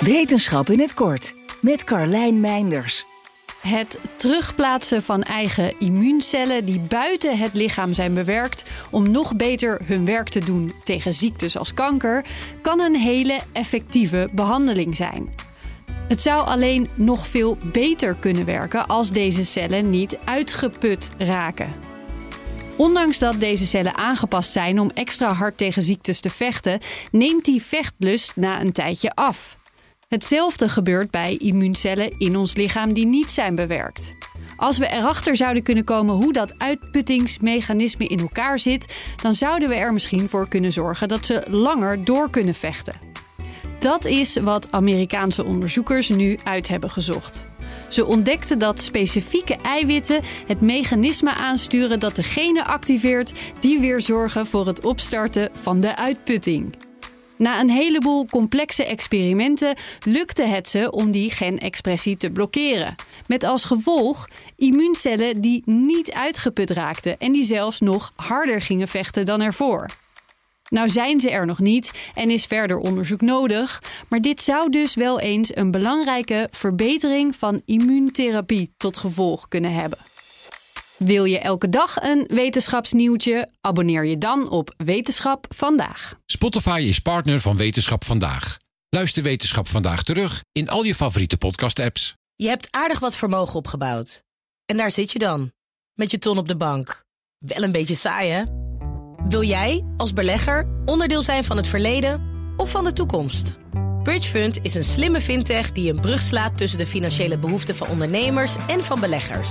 Wetenschap in het kort met Carlijn Meinders. Het terugplaatsen van eigen immuuncellen die buiten het lichaam zijn bewerkt om nog beter hun werk te doen tegen ziektes als kanker, kan een hele effectieve behandeling zijn. Het zou alleen nog veel beter kunnen werken als deze cellen niet uitgeput raken. Ondanks dat deze cellen aangepast zijn om extra hard tegen ziektes te vechten, neemt die vechtlust na een tijdje af. Hetzelfde gebeurt bij immuuncellen in ons lichaam die niet zijn bewerkt. Als we erachter zouden kunnen komen hoe dat uitputtingsmechanisme in elkaar zit, dan zouden we er misschien voor kunnen zorgen dat ze langer door kunnen vechten. Dat is wat Amerikaanse onderzoekers nu uit hebben gezocht. Ze ontdekten dat specifieke eiwitten het mechanisme aansturen dat de genen activeert die weer zorgen voor het opstarten van de uitputting. Na een heleboel complexe experimenten lukte het ze om die genexpressie te blokkeren. Met als gevolg immuuncellen die niet uitgeput raakten en die zelfs nog harder gingen vechten dan ervoor. Nou zijn ze er nog niet en is verder onderzoek nodig, maar dit zou dus wel eens een belangrijke verbetering van immuuntherapie tot gevolg kunnen hebben. Wil je elke dag een wetenschapsnieuwtje? Abonneer je dan op Wetenschap vandaag. Spotify is partner van Wetenschap vandaag. Luister Wetenschap vandaag terug in al je favoriete podcast-apps. Je hebt aardig wat vermogen opgebouwd. En daar zit je dan, met je ton op de bank. Wel een beetje saai, hè? Wil jij, als belegger, onderdeel zijn van het verleden of van de toekomst? Bridgefund is een slimme fintech die een brug slaat tussen de financiële behoeften van ondernemers en van beleggers.